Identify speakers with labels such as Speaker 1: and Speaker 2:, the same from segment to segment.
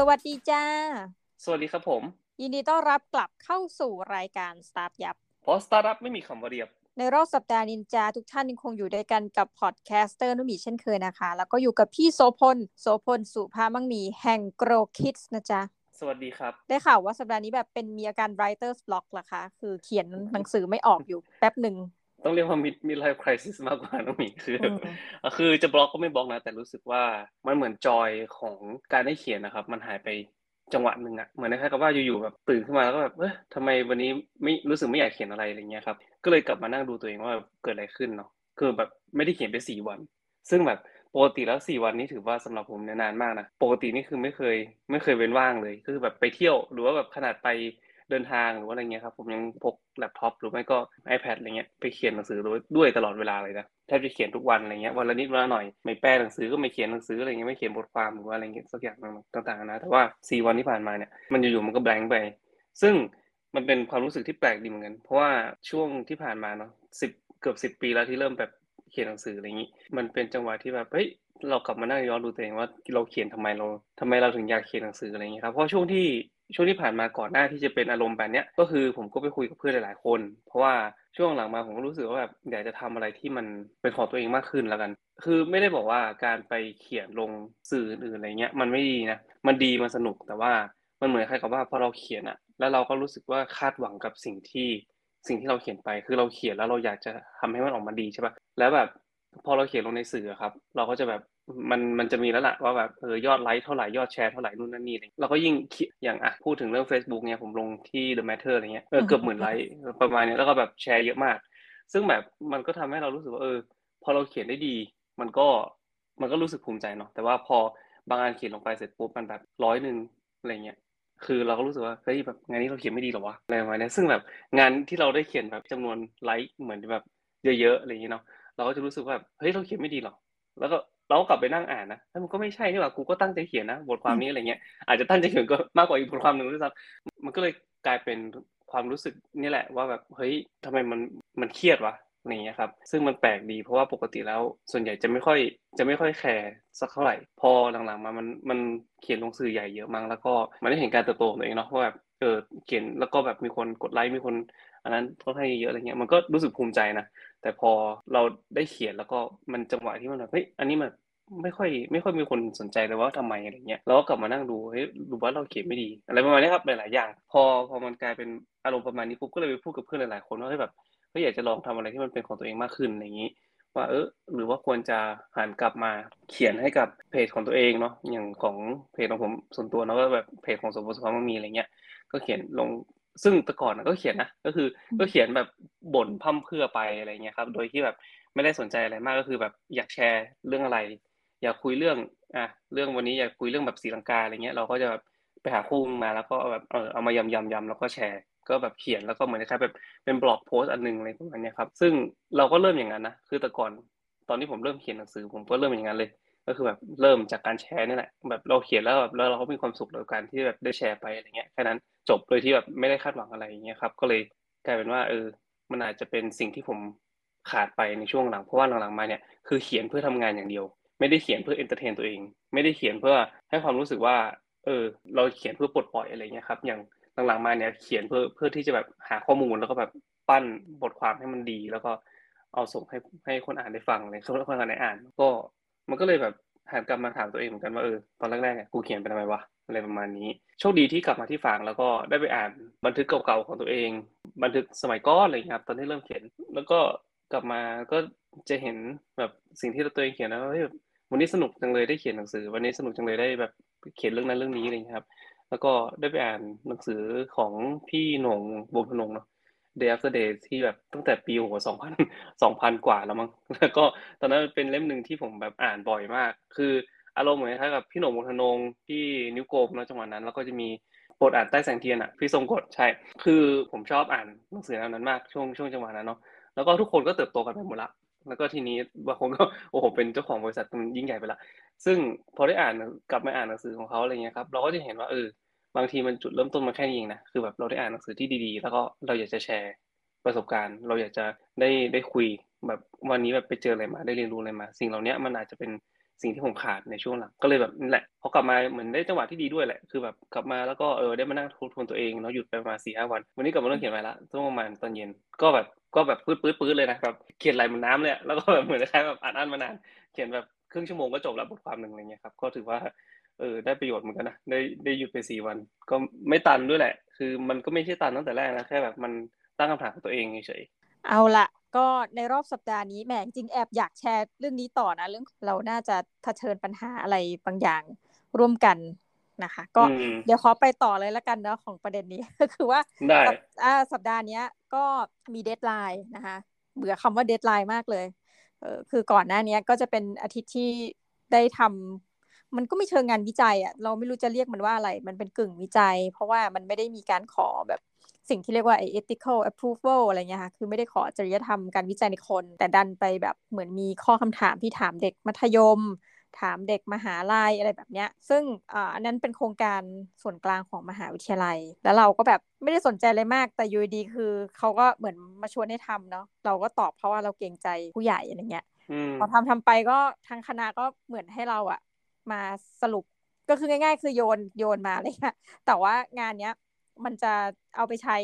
Speaker 1: สวัสดีจ้า
Speaker 2: สวัสดีครับผม
Speaker 1: ยินดีต้อนรับกลับเข้าสู่รายการสตาร์ทยับ
Speaker 2: เพราะสตาร์ทอัพไม่มีคำว่าเรียบ
Speaker 1: ในรอบสัปดาห์นินจาทุกท่านยังคงอยู่ด้วยกันกับ podcaster นุ่มีเช่นเคยนะคะ แล้วก็อยู่กับพี่โสพล โสพล สุภามั่งมีแห่งโกรคิดนะจ๊ะ
Speaker 2: สวัสดีครับ
Speaker 1: ได้ข่าวว่าสัปดาห์นี้แบบเป็นมีอาการ writer's block เหรอคะ คือเขียนหนังสือไม่ออกอยู่แป๊บหนึ่ง
Speaker 2: ต้องเรียกว่ามีมี life crisis มากกว่าน้องหมีคือ
Speaker 1: อืม
Speaker 2: คือจะบล็อกก็ไม่บล็อกนะแต่รู้สึกว่ามันเหมือน joy ของการได้เขียนนะครับ มันหายไปจังหวะหนึ่งอะเหมือนคล้ายๆกับว่าอยู่ๆแบบตื่นขึ้นมาแล้วก็แบบเอ้ยทำไมวันนี้ไม่รู้สึกไม่อยากเขียนอะไรอะไรเงี้ยครับ ก็เลยกลับมานั่งดูตัวเองว่าแบบเกิดอะไรขึ้นเนาะคือแบบไม่ได้เขียนไปสี่วัน ซึ่งแบบปกติแล้วสี่วันนี้ถือว่าสำหรับผมเนี่ยนานมากนะปกตินี่คือไม่เคยไม่เคยเว้นว่างเลย คือแบบไปเที่ยวหรือว่าแบบขนาดไป เดินทางหรือว่าอะไรเงี้ยครับผมยังพกแล็ปท็อปหรือไม่ก็ iPad อะไรเงี้ยไปเขียนหนังสือด้วยด้วยตลอดเวลาเลยนะแทบจะเขียนทุกวันอะไรเงี้ยวันละนิดวันละหน่อยไม่แปลหนังสือก็ไม่เขียนหนังสืออะไรเงี้ยไม่เขียนบทความหรือว่าอะไรเงี้ยสักอย่างหนึ่งต่างๆนะแต่ว่าสี่วันที่ผ่านมาเนี่ยมันอยู่ๆมันก็แบงค์ไป ซึ่งมันเป็นความรู้สึกที่แปลกดีเหมือนกัน เพราะว่าช่วงที่ผ่านมาเนาะสิบเกือบสิบปีแล้วที่เริ่มแบบเขียนหนังสืออะไรอย่างนี้ มันเป็นจังหวะที่แบบเฮ้ยเรากลับมานั่งย้อนดูตัวเองว่าเราเขียนทำไมเราทำไมเราถึงอยากเขียนหนังสืออะไรอย่างนี้ครับเพราะช่วงที่ ช่วงที่ผ่านมาก่อนหน้าที่จะเป็นอารมณ์แบบเนี้ยก็คือผมก็ไปคุยกับเพื่อนหลายๆคน เพราะว่าช่วงหลังมาผมก็รู้สึกว่าแบบอยากจะทำอะไรที่มันเป็นของตัวเองมากขึ้นแล้วกัน คือไม่ได้บอกว่าการไปเขียนลงสื่ออื่นอะไรเงี้ยมันไม่ดีนะมันดีมันสนุกแต่ว่ามันเหมือนใคล้ายกับว่าพอเราเขียนอะแล้วเราก็รู้สึกว่าคาดหวังกับสิ่งที่สิ่งที่เราเขียนไป คือเราเขียนแล้วเราอยากจะทำให้มันออกมาดีใช่ปะแล้วแบบพอเราเขียนลงในสื่อครับ เราก็จะแบบ มันมันจะมีแล้วล่ะว่าแบบเออยอดไลค์เท่าไหร่ยอดแชร์เท่าไหร่นู่นนั่นนี่อะไรเราก็ยิ่งคิดอย่างอะพูดถึงเรื่อง Facebook เนี่ยผมลงที่ The Matter อะไรเงี้ยเออเกือบหมื่นไลค์ประมาณเนี้ยแล้วก็แบบแชร์เยอะมาก ซึ่งแบบมันก็ทำให้เรารู้สึกว่าเออ พอเราเขียนได้ดี มันก็มันก็รู้สึกภูมิใจเนาะแต่ว่าพอบางอันเขียนลงไปเสร็จปุ๊บมันแบบร้อยหนึ่งอะไรเงี้ยคือเราก็รู้สึกว่าเฮ้ยแบบงานนี้เราเขียนไม่ดีหรอวะอะไรประมาณเนี้ยซึ่งแบบงานที่เราได้เขียนแบบจำนวนไลค์เหมือนแบบเยอะๆอะไรอย่างเงี้ยเนาะเราก็จะรู้สึกว่าเฮ้ยเราเขียนไม่ดีหรอกแล้วก็ เราก็กลับไปนั่งอ่านนะแล้วมันก็ไม่ใช่นี่หว่ากูก็ตั้งใจเขียนนะบทความนี้อะไรเงี้ยอาจจะตั้งใจเขียนก็มากกว่าอีกบทความหนึ่งด้วยซ้ำมันก็เลยกลายเป็นความรู้สึกนี่แหละว่าแบบเฮ้ยทำไมมันมันเครียดวะอะไรเงี้ยครับซึ่งมันแปลกดีเพราะว่าปกติแล้วส่วนใหญ่จะไม่ค่อยจะไม่ค่อยแคร์สักเท่าไหร่ พอหลังๆมามันมันเขียนลงสื่อใหญ่เยอะมากแล้วก็มันได้เห็นการเติบโตของตัวเองเนาะว่าแบบ เออเขียนแล้วก็แบบมีคนกดไลค์มีคน อันนั้นค่อนข้างเยอะอะไรเงี้ยมันก็รู้สึกภูมิใจนะแต่พอเราได้เขียนแล้วก็มันจังหวะที่มันแบบเฮ้ยอันนี้มันไม่ค่อยไม่ค่อยมีคนสนใจเลยว่าทำไมอะไรเงี้ยเราก็กลับมานั่งดูเฮ้ยดูว่าเราเขียนไม่ดี อะไรประมาณนี้ครับหลายๆอย่าง พอพอมันกลายเป็นอารมณ์ประมาณนี้ปุ๊บก็เลยไปพูดกับเพื่อนหลายๆคนว่าเฮ้ยแบบเฮ้ยอยากจะลองทำอะไรที่มันเป็นของตัวเองมากขึ้นอะไรอย่างนี้ ว่าเออหรือว่าควรจะหันกลับมาเขียนให้กับเพจของตัวเองเนาะอย่างของเพจของผมส่วนตัวเนาะก็แบบเพจของสมบูรณ์สุภาพมันมีอะไรเงี้ยก็เขียนลงซึ่งแต่ก่อนก็เขียนนะก็คือก็เขียนแบบบ่นพร่ำเพื่อไปอะไรเงี้ยครับ โดยที่แบบไม่ได้สนใจอะไรมากก็คือแบบอยากแชร์เรื่องอะไร อยากคุยเรื่องอะเรื่องวันนี้อยากคุยเรื่องแบบศรีลังกาอะไรเงี้ยเราก็จะแบบไปหาคู่มาแล้วก็แบบเออเอามายำยำยำแล้วก็แชร์ ก็แบบเขียนแล้วก็เหมือนคล้ายแบบเป็นบล็อกโพสต์อันหนึงอะไรประมาณนี้ครับ ซึ่งเราก็เริ่มอย่างนั้นนะคือแต่ก่อนตอนที่ผมเริ่มเขียนหนังสือ ผมก็เริ่มอย่างนั้นเลย ก็คือแบบเริ่มจากการแชร์นี่แหละแบบเราเขียนแล้วแบบแล้วเราก็มีความสุขกับการที่แบบได้แชร์ไปอะไรเงี้ยแค่นั้นจบโดยที่แบบไม่ได้คาดหวังอะไรอย่างเงี้ยครับ ก็เลยกลายเป็นว่าเออมันอาจจะเป็นสิ่งที่ผมขาดไปในช่วงหลังเพราะว่าหลังๆมาเนี่ยคือเขียนเพื่อทำงานอย่างเดียว ไม่ได้เขียนเพื่อ entertain ตัวเอง ไม่ได้เขียนเพื่อให้ความรู้สึกว่าเออเราเขียนเพื่อปลดปล่อยอะไรเงี้ยครับอย่าง หลังๆมาเนี่ยเขียนเพื่อเพื่อที่จะแบบหาข้อมูลแล้วก็แบบปั้นบทความให้มันดี แล้วก็เอาส่งให้ให้คนอ่านได้ฟังเลยคนคนอ่านได้อ่าน ก็มันก็เลยแบบหันกลับมาถามตัวเองเหมือนกันว่าเออตอนแรกๆเนี่ยกูเขียนไปทำไมวะอะไรประมาณนี้ โชคดีที่กลับมาที่ฝั่งแล้วก็ได้ไปอ่านบันทึกเก่าๆของตัวเอง บันทึกสมัยก่อนอะไรเงี้ยครับตอนที่เริ่มเขียน แล้วก็กลับมาก็จะเห็นแบบสิ่งที่ตัวเองเขียนแล้วเฮ้ยวันนี้สนุกจังเลยได้เขียนหนังสือ วันนี้สนุกจังเลยได้แบบเขียนเรื่องนั้นเรื่องนี้อะไรเงี้ยครับ แล้วก็ได้ไปอ่านหนังสือของพี่หนงบวพนงเนาะ Day After Day ที่แบบตั้งแต่ปีโอ้สองพันสองพันกว่าแล้วมั้งแล้วก็ตอนนั้นเป็นเล่มหนึ่งที่ผมแบบอ่านบ่อยมาก คืออารมณ์เหมือนคล้ายกับพี่หนงบวพนงพี่นิ้วโกมเนาะจังหวะนั้น แล้วก็จะมีโปรดอ่านใต้แสงเทียนอะพี่ทรงกฎใช่ คือผมชอบอ่านหนังสือแนวนั้นมากช่วงช่วงจังหวะนั้นเนาะแล้วก็ทุกคนก็เติบโตกันไปหมดละ แล้วก็ทีนี้บางคนก็โอ้โหเป็นเจ้าของบริษัทมันยิ่งใหญ่ไปละซึ่งพอได้อ่านกลับมาอ่านหนังสือของเขาอะไรเงี้ยครับเราก็จะเห็นว่าเออบางทีมันจุดเริ่มต้นมาแค่นี้เองนะคือแบบเราได้อ่านหนังสือที่ดีๆ แล้วก็เราอยากจะแชร์ประสบการณ์ เราอยากจะได้ได้คุยแบบวันนี้แบบไปเจออะไรมาได้เรียนรู้อะไรมา สิ่งเหล่านี้มันอาจจะเป็นสิ่งที่ผมขาดในช่วงหลังก็เลยแบบนี่แหละพอกลับมาเหมือนได้จังหวะที่ดีด้วยแหละคือแบบกลับมาแล้วก็เออได้มานั่งทบทวนตัวเองเนาะหยุดไปประมาณสี่ห้าวัน วันนี้กลับมาเริ่มเขียนไว้ละช่วงประมาณตอนเย็นก็แบบก็แบบปื๊ดปื๊ดปื๊ดเลยนะแบบเขียนไหลเหมือนน้ำเลยแล้วก็แบบเหมือนคล้ายแบบอ่านอ่านมานาน เขียนแบบครึ่งชั่วโมงก็จบแล้วบทความหนึ่งอะไรเงี้ยครับก็ถือว่าเออได้ประโยชน์เหมือนกันนะได้ได้หยุดไปสี่วัน ก็ไม่ตันด้วยแหละ คือมันก็ไม่ใช่ตันตั้งแต่แรกนะแค่แบบมันตั้งคำถามกับตัวเองเฉย
Speaker 1: เอาละก็ในรอบสัปดาห์นี้แหมจริงแอบอยากแชร์เรื่องนี้ต่อนะเรื่องเราน่าจะเผชิญปัญหาอะไรบางอย่างร่วมกัน นะคะ ก็เดี๋ยวขอไปต่อเลยละกันเนาะของประเด็นนี้ก็คือว่าสัปดาห์นี้ก็มี deadline นะคะเบื่อคำว่า deadline มากเลยเออคือก่อนหน้านี้ก็จะเป็นอาทิตย์ที่ได้ทำมันก็ไม่เชิงงานวิจัยอะ่ะเราไม่รู้จะเรียกมันว่าอะไร มันเป็นกึ่งวิจัย เพราะว่ามันไม่ได้มีการขอแบบสิ่งที่เรียกว่าไอ ethical approval อะไรเงี้ยค่ะ คือไม่ได้ขอจริยธรรมการวิจัยในคน แต่ดันไปแบบเหมือนมีข้อคำถามที่ถามเด็กมัธยม ถามเด็กมหาลัยอะไรแบบเนี้ย ซึ่งอันนั้นเป็นโครงการส่วนกลางของมหาวิทยาลัย แล้วเราก็แบบไม่ได้สนใจเลยมาก แต่อยู่ดีคือเขาก็เหมือนมาชวนให้ทำเนาะ เราก็ตอบเพราะว่าเราเกรงใจผู้ใหญ่อะไรเงี้ย พอทำทำไปก็ทางคณะก็เหมือนให้เราอะมาสรุป ก็คือง่าย ๆ คือโยนโยนมาเลยค่ะ แต่ว่างานเนี้ยมันจะเอาไปใช้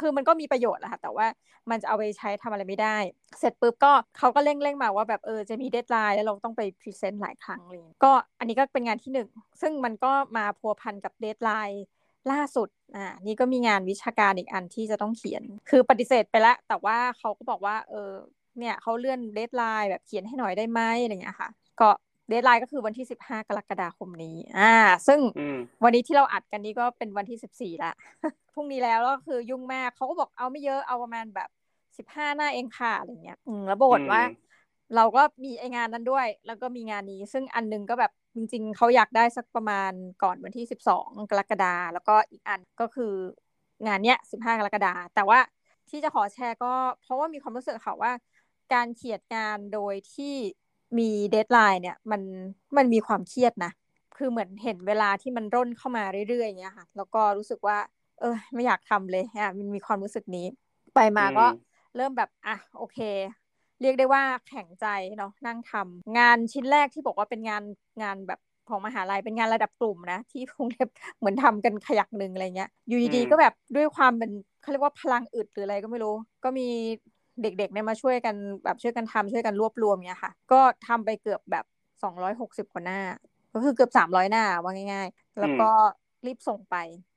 Speaker 1: คือมันก็มีประโยชน์แหละค่ะแต่ว่ามันจะเอาไปใช้ทำอะไรไม่ได้ เสร็จปุ๊บก็เขาก็เร่งเร่งมาว่าแบบเออจะมี deadline แล้วเราต้องไป present หลายครั้งเลยก็อันนี้ก็เป็นงานที่หนึ่งซึ่งมันก็มาพัวพันกับ deadline ล่าสุด อ่า นี่ก็มีงานวิชาการอีกอันที่จะต้องเขียน คือปฏิเสธไปแล้ว แต่ว่าเขาก็บอกว่า เออ เนี่ยเขาเลื่อน deadline แบบเขียนให้หน่อยได้ไหมอะไรเงี้ยค่ะ ก็ deadline ก็คือวันที่สิบห้ากรกฎาคมนี้ อ่า ซึ่งวันนี้ที่เราอัดกันนี้ก็เป็นวันที่สิบสี่ละพรุ่งนี้แล้วก็คือยุ่งมากเขาก็บอกเอาไม่เยอะเอาประมาณแบบสิบห้าหน้าเองค่ะอะไรเงี้ย อืมแล้วบอกว่า เราก็มีไองานนั้นด้วย แล้วก็มีงานนี้ ซึ่งอันนึงก็แบบจริง ๆเขาอยากได้สักประมาณก่อนวันที่สิบสองกรกฎาแล้วก็อีกอันก็คืองานเนี้ยสิบห้ากรกฎาแต่ว่าที่จะขอแชร์ก็เพราะว่ามีความรู้สึกค่ะว่า การเขียนงานโดยที่ มีเดทไลน์เนี่ยมันมันมีความเครียดนะ คือเหมือนเห็นเวลาที่มันร่นเข้ามาเรื่อยๆอย่างเงี้ยค่ะ แล้วก็รู้สึกว่า เออ ไม่อยากทำเลยอะมันมีความรู้สึกนี้ ไปมาก็เริ่มแบบอะโอเค เรียกได้ว่าแข็งใจเนาะนั่งทำงานชิ้นแรกที่บอกว่าเป็นงานงานแบบของมหาลัยเป็นงานระดับกลุ่มนะ ที่กรุงเทพเหมือนทำกันขยักหนึ่งอะไรเงี้ยอยู่ดีๆก็แบบด้วยความเป็นเขาเรียกว่าพลังอึดหรืออะไรก็ไม่รู้ ก็มี เด็กๆเนี่ยมาช่วยกันแบบช่วยกันทำช่วยกันรวบรวมเนี่ยค่ะ ก็ทำไปเกือบแบบสองร้อยหกสิบกว่าหน้า ก็คือเกือบสามร้อยหน้าว่าง่าย ๆ แล้วก็รีบส่งไป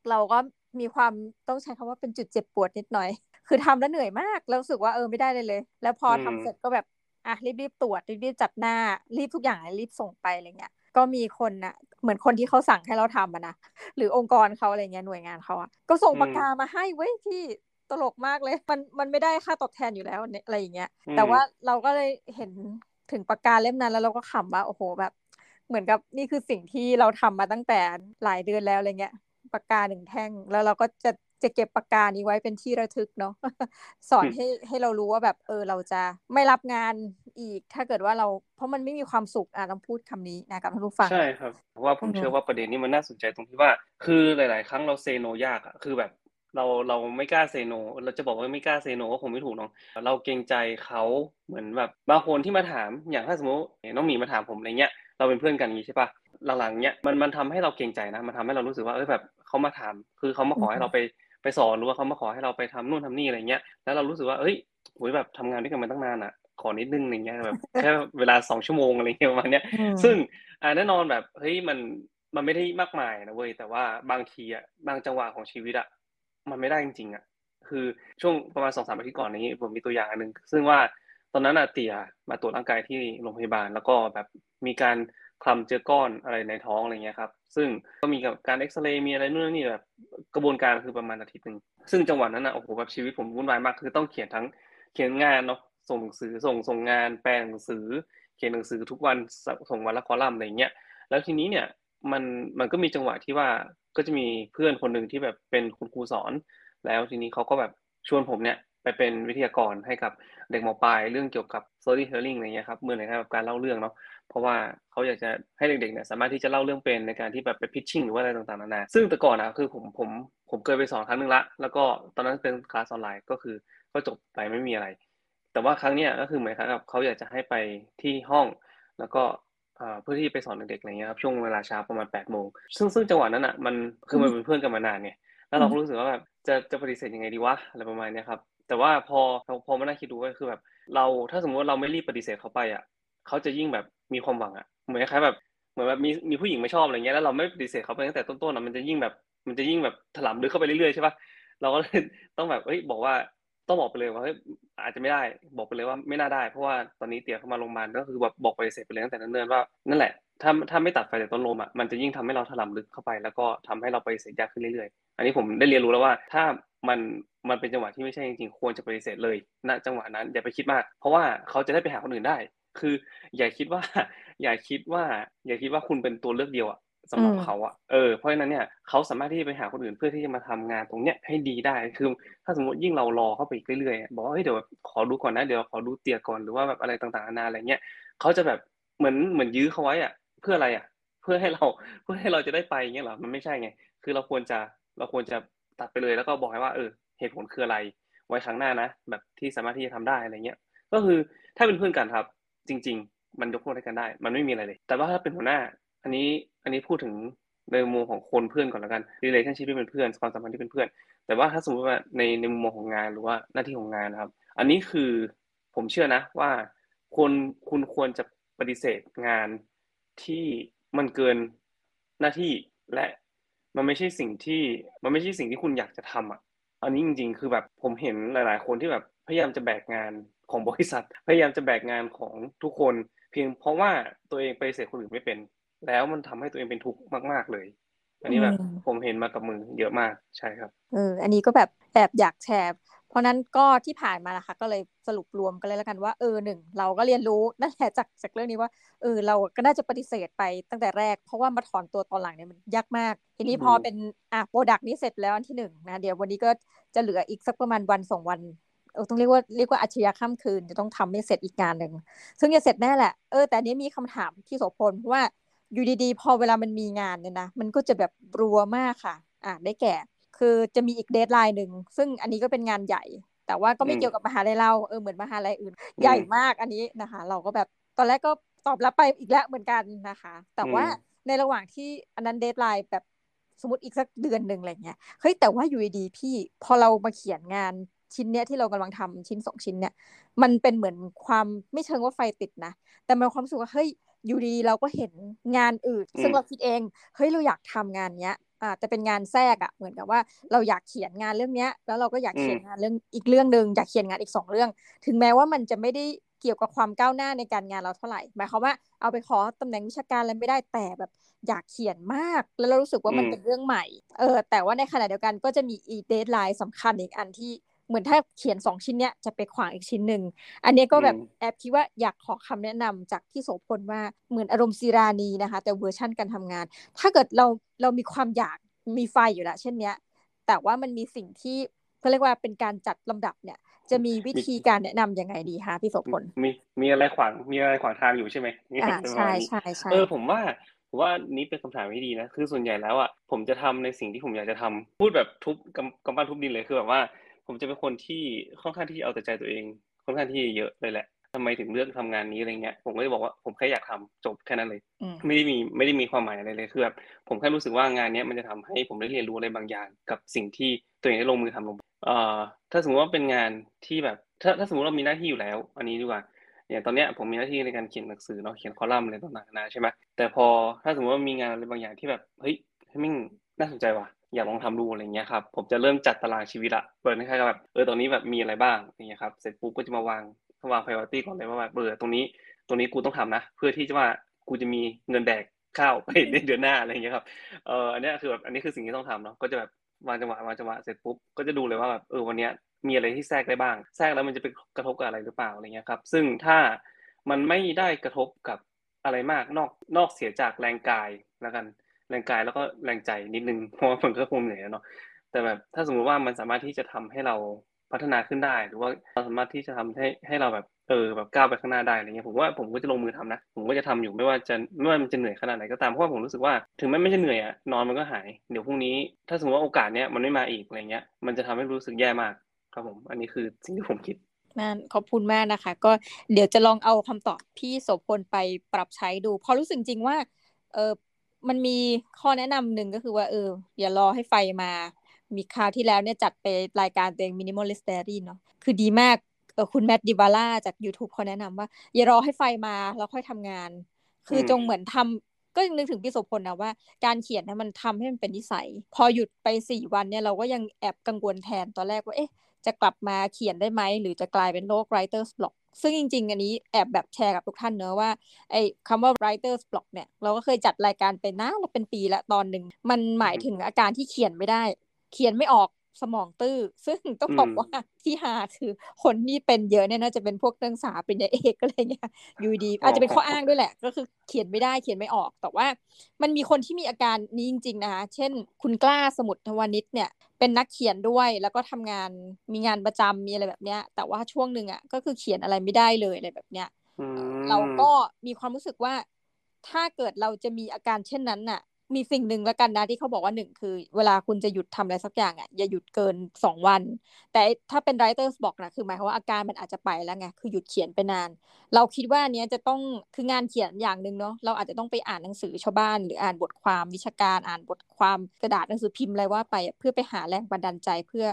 Speaker 1: เราก็มีความต้องใช้คำว่าเป็นจุดเจ็บปวดนิดหน่อย คือทำแล้วเหนื่อยมากแล้วรู้สึกว่าเออไม่ได้เลยเลย แล้วพอทำเสร็จก็แบบอะรีบๆตรวจรีบๆจัดหน้ารีบทุกอย่างรีบส่งไปอะไรเงี้ยก็มีคนนะเหมือนคนที่เขาสั่งให้เราทำอะนะหรือองค์กรเขาอะไรเงี้ยหน่วยงานเขาอะก็ส่งปากกามาให้เว้ยที่ ตลกมากเลย มันมันไม่ได้ค่าตอบแทนอยู่แล้วอะไรอย่างเงี้ย แต่ว่าเราก็เลยเห็นถึงปากกาเล่มนั้นแล้วเราก็ขำว่าโอ้โหแบบ เหมือนกับนี่คือสิ่งที่เราทำมาตั้งแต่หลายเดือนแล้วอะไรเงี้ยปากกาหนึ่งแท่ง แล้วเราก็จะจะเก็บปากกานี้ไว้เป็นที่ระทึกเนาะสอนให้ให้เรารู้ว่าแบบเออเราจะไม่รับงานอีก ถ้าเกิดว่าเราเพราะมันไม่มีความสุขอะต้องพูดคำนี้นะกับท่านผู้ฟัง
Speaker 2: ใช่ครับเพราะว่าผมเชื่อว่าประเด็นนี้มันน่าสนใจตรงที่ว่า คือหลาย ๆ ครั้งเราเซโนยากอะคือแบบ เราเราไม่กล้าเซโน เราจะบอกว่าไม่กล้าเซโนก็คงไม่ถูกน้อง เราเกรงใจเขาเหมือนแบบบางคนที่มาถามอย่างถ้าสมมติน้องหมีมาถามผมอะไรเงี้ยเราเป็นเพื่อนกันอย่างนี้ใช่ปะหลังๆเนี้ยมันมันทำให้เราเกรงใจนะมันทำให้เรารู้สึกว่าเออแบบเขามาถาม คือเขามาขอให้เราไปไปสอนหรือว่าเขามาขอให้เราไปทำนู่นทำนี่อะไรเงี้ยแล้วเรารู้สึกว่าเอ้ยโหยแบบทำงานด้วยกันมาตั้งนานอะขอนิดนึงอย่างเงี้ยแบบแค่เวลาสองชั่วโมงอะไรเงี้ยประมาณเนี้ยซึ่งอ่าแน่นอนแบบเฮ้ยมันมันไม่ได้มากมายนะเว้ยแต่ว่าบางทีอะบางจังหวะของชีวิตอะ มันไม่ได้จริงๆอะคือช่วงประมาณสองสามอาทิตย์ก่อนนี้ผมมีตัวอย่างอันหนึ่งซึ่งว่าตอนนั้นอะเตียมาตรวจร่างกายที่โรงพยาบาล แล้วก็แบบมีการคลำเจอก้อนอะไรในท้องอะไรเงี้ยครับ ซึ่งก็มีกับการเอ็กซเรย์มีอะไรนู่นนี่แบบกระบวนการคือประมาณอาทิตย์หนึ่งซึ่งจังหวะนั้นอะโอ้โหแบบชีวิตผมวุ่นวายมากคือต้องเขียนทั้งเขียนงานเนาะส่งหนังสือส่งส่งงานแปลหนังสือ เขียนหนังสือทุกวันส่งวันละคอลัมน์อะไรเงี้ยแล้วทีนี้เนี่ย มันมันก็มีจังหวะที่ว่าก็จะมีเพื่อนคนหนึ่งที่แบบเป็นคุณครูสอน แล้วทีนี้เขาก็แบบชวนผมเนี่ยไปเป็นวิทยากรให้กับเด็กมปลายเรื่องเกี่ยวกับ storytelling อะไรเงี้ยครับเมื่อไหร่ครับการเล่าเรื่องเนาะเพราะว่าเขาอยากจะให้เด็กๆเนี่ยสามารถที่จะเล่าเรื่องเป็นในการที่แบบไปพิชชิ่งหรือว่าอะไรต่างๆนานาซึ่งแต่ก่อนนะคือผมผมผมเคยไปสอนครั้งหนึ่งละ แล้วก็ตอนนั้นเป็นคลาสออนไลน์ก็คือก็จบไปไม่มีอะไร แต่ว่าครั้งเนี้ยก็คือเหมือนครับเขาอยากจะให้ไปที่ห้อง แล้วก็ เพื่อที่ไปสอนเด็กๆอะไรเงี้ยครับช่วงเวลาเช้าประมาณแปดโมงซึ่งซึ่งจังหวะนั้นอะมันคือมันเป็นเพื่อนกันมานานไงแล้วเราก็รู้สึกว่าแบบจะจะปฏิเสธยังไงดีวะอะไรประมาณนี้ครับแต่ว่าพอพอมานั่งคิดดูก็คือแบบเราถ้าสมมติว่าเราไม่รีบปฏิเสธเขาไปอะเขาจะยิ่งแบบมีความหวังอะเหมือนคล้ายแบบเหมือนแบบมีมีผู้หญิงไม่ชอบอะไรเงี้ยแล้วเราไม่ปฏิเสธเขาไปตั้งแต่ต้นๆอะมันจะยิ่งแบบมันจะยิ่งแบบถลำลึกเข้าไปเรื่อยๆใช่ปะเราก็ต้องแบบเฮ้ยบอกว่า ต้องบอกไปเลยว่าเฮ้ยอาจจะไม่ได้บอกไปเลยว่าไม่น่าได้ เพราะว่าตอนนี้เตี๋ยเข้ามาโรงพยาบาลก็คือแบบบอกไปเสร็จไปเลยตั้งแต่นั้นเนิ่นว่านั่นแหละถ้าถ้าไม่ตัดไฟแต่ต้นลมอะมันจะยิ่งทำให้เราถลำลึกเข้าไป แล้วก็ทำให้เราไปเสียยากขึ้นเรื่อยๆ อันนี้ผมได้เรียนรู้แล้วว่าถ้ามันมันเป็นจังหวะที่ไม่ใช่จริงๆควรจะปฏิเสธเลยณจังหวะนั้นอย่าไปคิดมาก เพราะว่าเขาจะได้ไปหาคนอื่นได้ คืออย่าคิดว่า อย่าคิดว่า อย่าคิดว่าคุณเป็นตัวเลือกเดียวอะ สำหรับเขาอะเออเพราะฉะนั้นเนี่ยเขาสามารถที่จะไปหาคนอื่นเพื่อที่จะมาทำงานตรงเนี้ยให้ดีได้คือถ้าสมมติยิ่งเรารอเข้าไปอีกเรื่อยๆบอกว่าเฮ้ยเดี๋ยวขอดูก่อนนะเดี๋ยวขอดูเตียก่อนหรือว่าแบบอะไรต่างๆนานาอะไรเงี้ยเขาจะแบบเหมือนเหมือนยื้อเขาไว้อะ เพื่ออะไรอะ เพื่อให้เราเพื่อให้เราจะได้ไปเงี้ยเหรอมันไม่ใช่ไง คือเราควรจะเราควรจะตัดไปเลยแล้วก็บอกให้ว่าเออเหตุผลคืออะไร ไว้ครั้งหน้านะแบบที่สามารถที่จะทำได้อะไรเงี้ย ก็คือถ้าเป็นเพื่อนกันครับ จริง ๆ มันยกโทษให้กันได้ มันไม่มีอะไรเลย แต่ว่าถ้าเป็นหัวหน้า อันนี้ อันนี้พูดถึงในมุมของคนเพื่อนก่อนแล้วกัน relationship ที่เป็นเพื่อนความสัมพันธ์ที่เป็นเพื่อน แต่ว่าถ้าสมมติว่าในในมุมมองของงานหรือว่าหน้าที่ของงานนะครับ อันนี้คือผมเชื่อนะว่าคนคุณควรจะปฏิเสธงานที่มันเกินหน้าที่และมันไม่ใช่สิ่งที่มันไม่ใช่สิ่งที่คุณอยากจะทำอะ อันนี้จริง ๆ คือแบบผมเห็นหลาย ๆ คนที่แบบพยายามจะแบกงานของบริษัท พยายามจะแบกงานของทุกคน เพียงเพราะว่าตัวเองไปเสียคนอื่นไม่เป็น แล้วมันทำให้ตัวเองเป็นทุกข์มาก ๆเลย อันนี้แบบผมเห็นมากับมือเยอะมากใช่ครับ
Speaker 1: เอออันนี้ก็แบบแอบอยากแชร์เพราะนั้นก็ที่ผ่านมานะคะ ก็เลยสรุปรวมกันเลยแล้วกันว่าเออหนึ่งเราก็เรียนรู้นั่นแหละจากจากเรื่องนี้ว่าเออเราก็น่าจะปฏิเสธไปตั้งแต่แรก เพราะว่ามาถอนตัวตอนหลังเนี่ยมันยากมาก ทีนี้พอเป็นอะโปรดักต์นี้เสร็จแล้วอันที่หนึ่งนะเดี๋ยววันนี้ก็จะเหลืออีกสักประมาณวันสองวันเออต้องเรียกว่าเรียกว่าอัจฉริยะข้ามคืนจะต้องทำให้เสร็จอีกงานหนึ่งซึ่งจะเสร็จแน่แหละเออแต่นี้มีคำถามพี่โสพลเพราะว่า อยู่ดีๆ พอเวลามันมีงานเนี่ยนะ มันก็จะแบบรัวมากค่ะ อะได้แก่ คือจะมีอีก deadline หนึ่ง ซึ่งอันนี้ก็เป็นงานใหญ่ แต่ว่าก็ไม่เกี่ยวกับมหาลัยเรา เออ เหมือนมหาลัยอื่น ใหญ่มากอันนี้นะคะ เราก็แบบ ตอนแรกก็ตอบรับไปอีกแล้วเหมือนกันนะคะ แต่ว่าในระหว่างที่อันนั้น deadline แบบสมมติอีกสักเดือนหนึ่งอะไรเงี้ย เฮ้ย แต่ว่าอยู่ดีพี่ พอเรามาเขียนงานชิ้นเนี้ยที่เรากำลังทำชิ้นสองชิ้นเนี้ยมันเป็นเหมือนความไม่เชิงว่าไฟติดนะ แต่มันความรู้สึกว่าเฮ้ย อยู่ดีเราก็เห็นงานอื่น ซึ่งเราคิดเองเฮ้ยเราอยากทำงานเนี้ยอ่าแต่เป็นงานแทรกอะเหมือนกับว่าเราอยากเขียนงานเรื่องเนี้ย แล้วเราก็อยากเขียนงานเรื่องอีกเรื่องหนึ่งอยากเขียนงานอีกสองเรื่อง ถึงแม้ว่ามันจะไม่ได้เกี่ยวกับความก้าวหน้าในการงานเราเท่าไหร่หมายความว่าเอาไปขอตำแหน่งวิชาการอะไรไม่ได้แต่แบบอยากเขียนมาก แล้วเรารู้สึกว่ามันเป็นเรื่องใหม่เออแต่ว่าในขณะเดียวกันก็จะมีอีก deadline สำคัญอีกอันที่ เหมือนถ้าเขียนสองชิ้นเนี้ยจะไปขวางอีกชิ้นหนึ่ง อันนี้ก็แบบแอบคิดว่าอยากขอคำแนะนำจากพี่โสพลว่าเหมือนอารมณ์ศิราณีนะคะ แต่เวอร์ชั่นการทำงาน ถ้าเกิดเราเรามีความอยากมีไฟอยู่แล้วเช่นเนี้ย แต่ว่ามันมีสิ่งที่เขาเรียกว่าเป็นการจัดลำดับเนี่ยจะมีวิธีการแนะนำยังไงดีคะพี่โสพล
Speaker 2: มีมีอะไรขวางมีอะไรขวางทางอยู่ใช่ไหม
Speaker 1: อ่าใช่ใช่ใช่
Speaker 2: เออผมว่าผมว่านี้เป็นคำถามที่ดีนะ คือส่วนใหญ่แล้วอะผมจะทำในสิ่งที่ผมอยากจะทำพูดแบบทุบกำกำปั้นทุบดินเลยคือแบบว่า ผมจะเป็นคนที่ค่อนข้างที่เอาแต่ใจตัวเอง ค่อนข้างที่เยอะเลยแหละทำไมถึงเลือกทำงานนี้อะไรเงี้ยผมก็จะบอกว่าผมแค่อยากทำจบแค่นั้นเลย ไม่ได้มีไม่ได้มีความหมายอะไรเลยคือแบบผมแค่รู้สึกว่างานนี้มันจะทำให้ผมได้เรียนรู้อะไรบางอย่างกับสิ่งที่ตัวเองได้ลงมือทำลงเอ่อถ้าสมมติว่าเป็นงานที่แบบ ถ้าถ้าสมมติเรามีหน้าที่อยู่แล้ว อันนี้ดีกว่าอย่างตอนเนี้ยผมมีหน้าที่ในการเขียนหนังสือเนาะเขียนคอลัมน์อะไรต่างๆนะใช่ไหมแต่พอถ้าสมมติว่ามีงานอะไรบางอย่างที่แบบเฮ้ยมิ่งน่าสนใจว่ะ อยากลองทำดูอะไรเงี้ยครับผมจะเริ่มจัดตารางชีวิตละเปิดให้แบบเออตอนนี้แบบมีอะไรบ้างอย่างเงี้ยครับเสร็จปุ๊บก็จะมาวางวาง priority ก่อนเลยว่าแบบเออตรงนี้ตรงนี้กูต้องทำนะ เพื่อที่จะว่ากูจะมีเงินแดกข้าวไปในเดือนหน้าอะไรเงี้ยครับเอออันนี้คือแบบอันนี้คือสิ่งที่ต้องทำเนาะก็จะแบบวางจังหวะวางจังหวะเสร็จปุ๊บก็จะดูเลยว่าแบบเออวันเนี้ยมีอะไรที่แทรกได้บ้าง แทรกแล้วมันจะไปกระทบกับอะไรหรือเปล่าอะไรเงี้ยครับ ซึ่งถ้ามันไม่ได้กระทบกับอะไรมากนอกนอกเสียจากแรงกายแล้วกัน แรงกายแล้วก็แรงใจนิดนึงเพราะว่ามันก็คงเหนื่อยเนาะแต่แบบถ้าสมมุติว่ามันสามารถที่จะทำให้เราพัฒนาขึ้นได้ หรือว่าเราสามารถที่จะทำให้ให้เราแบบเออแบบก้าวไปข้างหน้าได้อะไรเงี้ยผมว่าผมก็จะลงมือทำนะผมก็จะทำอยู่ไม่ว่าจะไม่ว่ามันจะเหนื่อยขนาดไหนก็ตามเพราะว่าผมรู้สึกว่าถึงแม้ไม่ใช่เหนื่อยอะนอนมันก็หายเดี๋ยวพรุ่งนี้ ถ้าสมมติว่าโอกาสเนี้ยมันไม่มาอีกอะไรเงี้ยมันจะทำให้รู้สึกแย่มากครับผม อันนี้คือสิ่งที่ผมคิด
Speaker 1: นั่นขอบคุณมากนะคะ ก็เดี๋ยวจะลองเอาคำตอบพี่โสพลไปปรับใช้ดูเพราะรู้สึกจริงว่าเออ มันมีข้อแนะนำหนึ่งก็คือว่าเอออย่ารอให้ไฟมา มีคราวที่แล้วเนี่ยจัดไปรายการตัวเอง minimalist diary เนาะคือดีมากเออคุณแมดดิบาร่าจาก YouTube เขาแนะนำว่า อย่ารอให้ไฟมาแล้วค่อยทำงาน คือจงเหมือนทำก็ยังนึกถึงพี่โสพลนะว่าการเขียนนะมันทำให้มันเป็นนิสัย พอหยุดไปสี่วันเนี่ยเราก็ยังแอบกังวลแทนตอนแรกว่าเอ๊ะจะกลับมาเขียนได้ไหมหรือจะกลายเป็นโรค writer's block ซึ่งจริง ๆ อันนี้แอบแบบแชร์กับทุกท่านเนอะว่าไอ้คำว่า writer's block เนี่ย เราก็เคยจัดรายการเป็นนะเราเป็นปีละตอนหนึ่ง มันหมายถึงอาการที่เขียนไม่ได้ เขียนไม่ออก สมองตื้อ ซึ่งต้องบอกว่าที่หาคือคนที่เป็นเยอะเนี่ยน่าจะเป็นพวกนักศึกษาเป็นเอกอะไรเงี้ยอยู่ดี อาจจะเป็นข้ออ้างด้วยแหละ ก็คือเขียนไม่ได้เขียนไม่ออก แต่ว่ามันมีคนที่มีอาการนี้จริง ๆ นะคะเช่น คุณกล้าสมุทรวานิชเนี่ยเป็นนักเขียนด้วยแล้วก็ทำงานมีงานประจำมีอะไรแบบเนี้ย แต่ว่าช่วงหนึ่งอะก็คือเขียนอะไรไม่ได้เลยอะไรแบบเนี้ยเราก็มีความรู้สึกว่าถ้าเกิดเราจะมีอาการเช่นนั้นน่ะ มีสิ่งหนึ่งแล้วกันนะที่เขาบอกว่าหนึ่งคือ เวลาคุณจะหยุดทำอะไรสักอย่างอะอย่าหยุดเกินสองวัน แต่ถ้าเป็น writer's block นะคือหมายความว่าอาการมันอาจจะไปแล้วไงคือหยุดเขียนไปนาน เราคิดว่าเนี้ยจะต้องคืองานเขียนอย่างหนึ่งเนาะเราอาจจะต้องไปอ่านหนังสือชาวบ้าน หรืออ่านบทความวิชาการอ่านบทความกระดาษหนังสือพิมพ์อะไรว่าไป เพื่อไปหาแรงบันดาลใจเพื่อ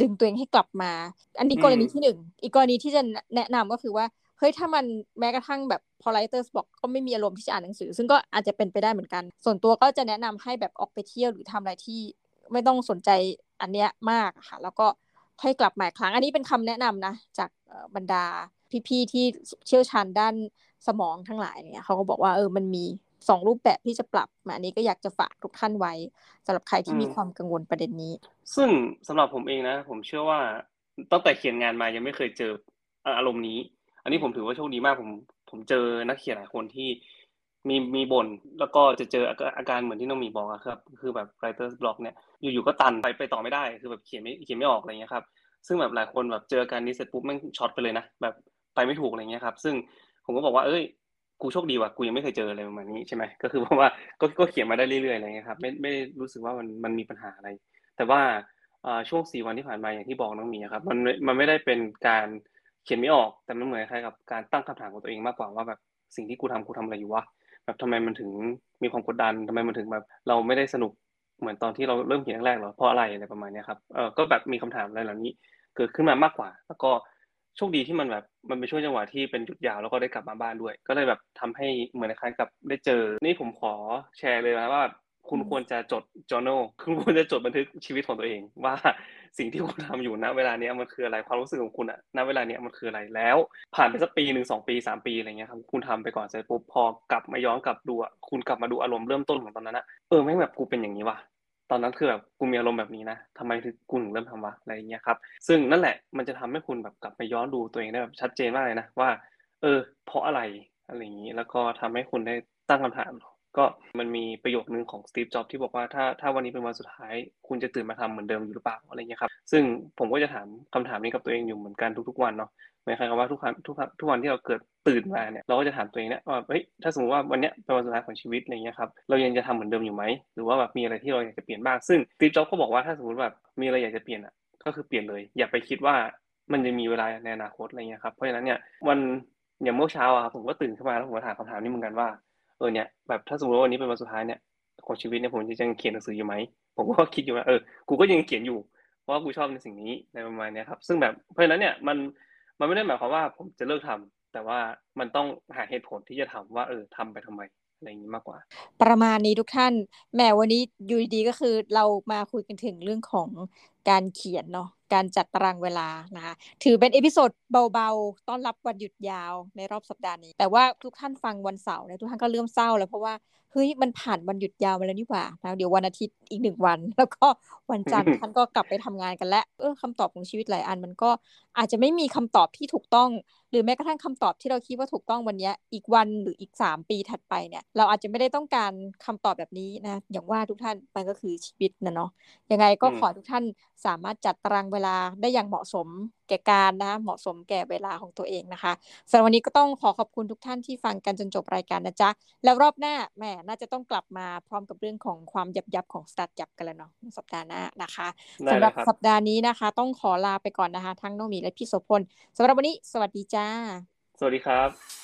Speaker 1: ดึงตัวเองให้กลับมา อันนี้กรณีที่หนึ่งอีกกรณีที่จะแนะนำก็คือว่าเฮ้ยถ้ามันแม้กระทั่งแบบ พอ writer's block ก็ไม่มีอารมณ์ที่จะอ่านหนังสือ ซึ่งก็อาจจะเป็นไปได้เหมือนกัน ส่วนตัวก็จะแนะนำให้แบบออกไปเที่ยวหรือทำอะไรที่ไม่ต้องสนใจอันเนี้ยมากค่ะ แล้วก็ให้กลับมาครั้ง อันนี้เป็นคำแนะนำนะ จากบรรดาพี่ๆที่เชี่ยวชาญด้านสมองทั้งหลายเนี่ยเขาก็บอกว่าเออมันมีสองรูปแบบที่จะปรับมาอันนี้ก็อยากจะฝากทุกท่านไว้สำหรับใครที่มีความกังวลประเด็นนี้
Speaker 2: ซึ่งสำหรับผมเองนะ ผมเชื่อว่าตั้งแต่เขียนงานมายังไม่เคยเจออารมณ์นี้ อันนี้ผมถือว่าโชคดีมากผม ผมเจอนักเขียนหลายคนที่มีมีบ่นแล้วก็จะเจออาการเหมือนที่น้องมีบอกอะครับ คือแบบ writer's block เนี่ยอยู่ๆก็ตันไปไปต่อไม่ได้ คือแบบเขียนไม่เขียนไม่ออกอะไรเงี้ยครับซึ่งแบบหลายคนแบบเจอการนี้เสร็จปุ๊บแมันช็อตไปเลยนะแบบไปไม่ถูกอะไรเงี้ยครับ ซึ่งผมก็บอกว่าเอ้ยกูโชคดีว่ะกูยังไม่เคยเจออะไรประมาณนี้ใช่ไหมก็คือเพราะว่าก็ก็เขียนมาได้เรื่อยๆอะไรเงี้ยครับไม่ไม่รู้สึกว่ามันมันมีปัญหาอะไร แต่ว่าช่วงสี่วันที่ผ่านมาอย่างที่บอกน้องมีครับมันมันไม่ได้เป็นการ เขียนไม่ออกแต่มันเหมือนคล้ายกับการตั้งคำถามของตัวเองมากกว่าว่าแบบสิ่งที่กูทำกูทำอะไรอยู่วะแบบทำไมมันถึงมีความกดดันทำไมมันถึงแบบเราไม่ได้สนุกเหมือนตอนที่เราเริ่มเขียนแรกหรอเพราะอะไรอะไรประมาณนี้ครับเออก็แบบมีคำถามอะไรเหล่านี้ เกิดขึ้นมามากกว่า แล้วก็โชคดีที่มันแบบมันเป็นช่วงจังหวะที่เป็นหยุดยาวแล้วก็ได้กลับมาบ้านด้วย ก็เลยแบบทำให้เหมือนคล้ายกับได้เจอ นี่ผมขอแชร์เลยนะว่า คุณควรจะจด journal คุณควรจะจดบันทึกชีวิตของตัวเอง ว่าสิ่งที่คุณทำอยู่ณเวลาเนี้ยมันคืออะไรความรู้สึกของคุณอะณเวลาเนี้ยมันคืออะไรแล้ว ผ่านไปสักปีหนึ่งสองปีสามปีอะไรเงี้ยครับคุณทำไปก่อนเสร็จปุ๊บพอกลับมาย้อนกลับดูอะคุณกลับมาดูอารมณ์เริ่มต้นของตอนนั้นอะเออไม่แบบกูเป็นอย่างนี้ว่ะตอนนั้นคือแบบกูมีอารมณ์แบบนี้นะทำไมถึงกูถึงเริ่มทำวะอะไรเงี้ยครับซึ่งนั่นแหละมันจะทำให้คุณแบบกลับไปย้อนดูตัวเองได้แบบชัดเจนมากเลยนะว่า เออ เพราะอะไรอะไรอย่างนี้แล้วก็ทำให้คุณได้ตั้งคำถาม ก็มันมีประโยคนึงของสตีฟจ็อบที่บอกว่าถ้าถ้าวันนี้เป็นวันสุดท้าย คุณจะตื่นมาทำเหมือนเดิมอยู่หรือเปล่าอะไรเงี้ยครับซึ่งผมก็จะถามคำถามนี้กับตัวเองอยู่เหมือนกันทุกๆวันเนาะหมายความว่าทุกครั้งทุกทุกวันที่เราเกิดตื่นมาเนี่ยเราก็จะถามตัวเองเนี่ยว่าเฮ้ยถ้าสมมติว่าวันนี้เป็นวันสุดท้ายของชีวิตอะไรเงี้ยครับเรายังจะทำเหมือนเดิมอยู่ไหมหรือว่าแบบมีอะไรที่เราอยากจะเปลี่ยนบ้างซึ่งสตีฟจ็อบก็บอกว่าถ้าสมมติแบบมีอะไรอยากจะเปลี่ยนอะก็คือเปลี่ยนเลย อย่าไปคิดว่ามันจะมีเวลาในอนาคตอะไรเงี้ยครับเพราะฉะนั้นเนี่ยวันอย่างเมื่อเช้าอะผมก็ตื่นขึ้นมาแล้วผมก็ถามคำถามนี้เหมือนกันว่า เออเนี่ยแบบถ้าสมมติว่าวันนี้เป็นวันสุดท้ายเนี่ยของชีวิตเนี่ยผมจะยังเขียนหนังสืออยู่ไหมผมก็คิดอยู่ว่าเออกูก็ยังเขียนอยู่ เพราะว่ากูชอบในสิ่งนี้ในประมาณนี้ครับ ซึ่งแบบเพราะฉะนั้นเนี่ยมันมันไม่ได้หมายความว่าผมจะเลิกทำแต่ว่ามันต้องหาเหตุผลที่จะทำว่าเออทำไปทำไมอะไรอย่างนี้มากกว่า
Speaker 1: ประมาณนี้ทุกท่านแหมวันนี้อยู่ดีก็คือเรามาคุยกันถึงเรื่องของ การเขียนเนาะการจัดตารางเวลานะคะถือเป็น episodeเบาๆ ต้อนรับวันหยุดยาวในรอบสัปดาห์นี้ แต่ว่าทุกท่านฟังวันเสาร์เนี่ยทุกท่านก็เริ่มเศร้าแล้วเพราะว่าเฮ้ยมันผ่านวันหยุดยาวมาแล้วนี่หว่านะเดี๋ยววันอาทิตย์อีกหนึ่งวัน แล้วก็วันจันทร์ท่านก็กลับไปทำงานกันแล้วเออคำตอบของชีวิตหลายอันมันก็อาจจะไม่มีคำตอบที่ถูกต้อง หรือแม้กระทั่งคำตอบที่เราคิดว่าถูกต้องวันนี้อีกวันหรืออีกสามปีถัดไปเนี่ย เราอาจจะไม่ได้ต้องการคำตอบแบบนี้นะอย่างว่าทุกท่านมันก็คือชีวิตนะเนาะยังไงก็ขอทุกท่านสามารถจัดตารางเวลาได้อย่างเหมาะสมแก่การนะเหมาะสมแก่เวลาของตัวเองนะคะสำหรับวันนี้ก็ต้องขอขอบคุณทุกท่านที่ฟังกันจนจบรายการนะจ๊ะ แล้วรอบหน้าแม่น่าจะต้องกลับมาพร้อมกับเรื่องของความยับยับของสตาร์ทยับกันแล้วเนาะสัปดาห์หน้านะคะสำหรับสัปดาห์นี้นะคะ ต้องขอลาไปก่อนนะคะ ทั้งน้องมีและพี่โสพลสำหรับวันนี้ สวัสดีจ้า
Speaker 2: สวัสดีครับ